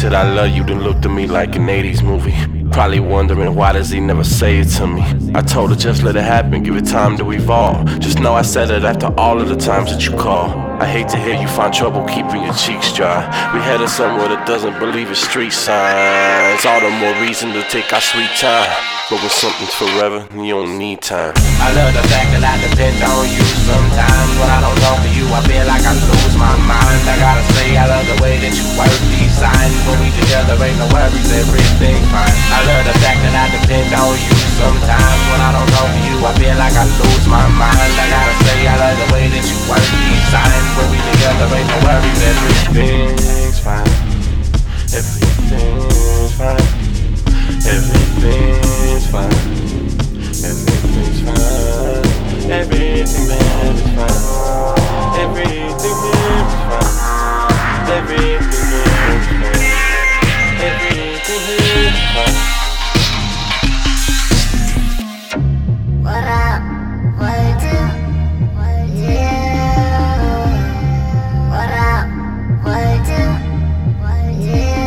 said I love you, then looked at me like an 80s movie. Probably wondering why does he never say it to me. I told her just let it happen, give it time to evolve. Just know I said it after all of the times that you call. I hate to hear you find trouble keeping your cheeks dry. We headed somewhere that doesn't believe in street signs. It's all the more reason to take our sweet time. But when something's forever, you don't need time. I love the fact that I depend on you sometimes. When I don't talk to you, I feel like I lose my mind. I gotta say, I love the way that you work these signs. When we together, ain't no worries, everything's fine. Everything's fine. Everything's fine. Everything's fine. Everything man is fine. Everything here is fine. Everything here is fine. Everything here is fine. Yeah.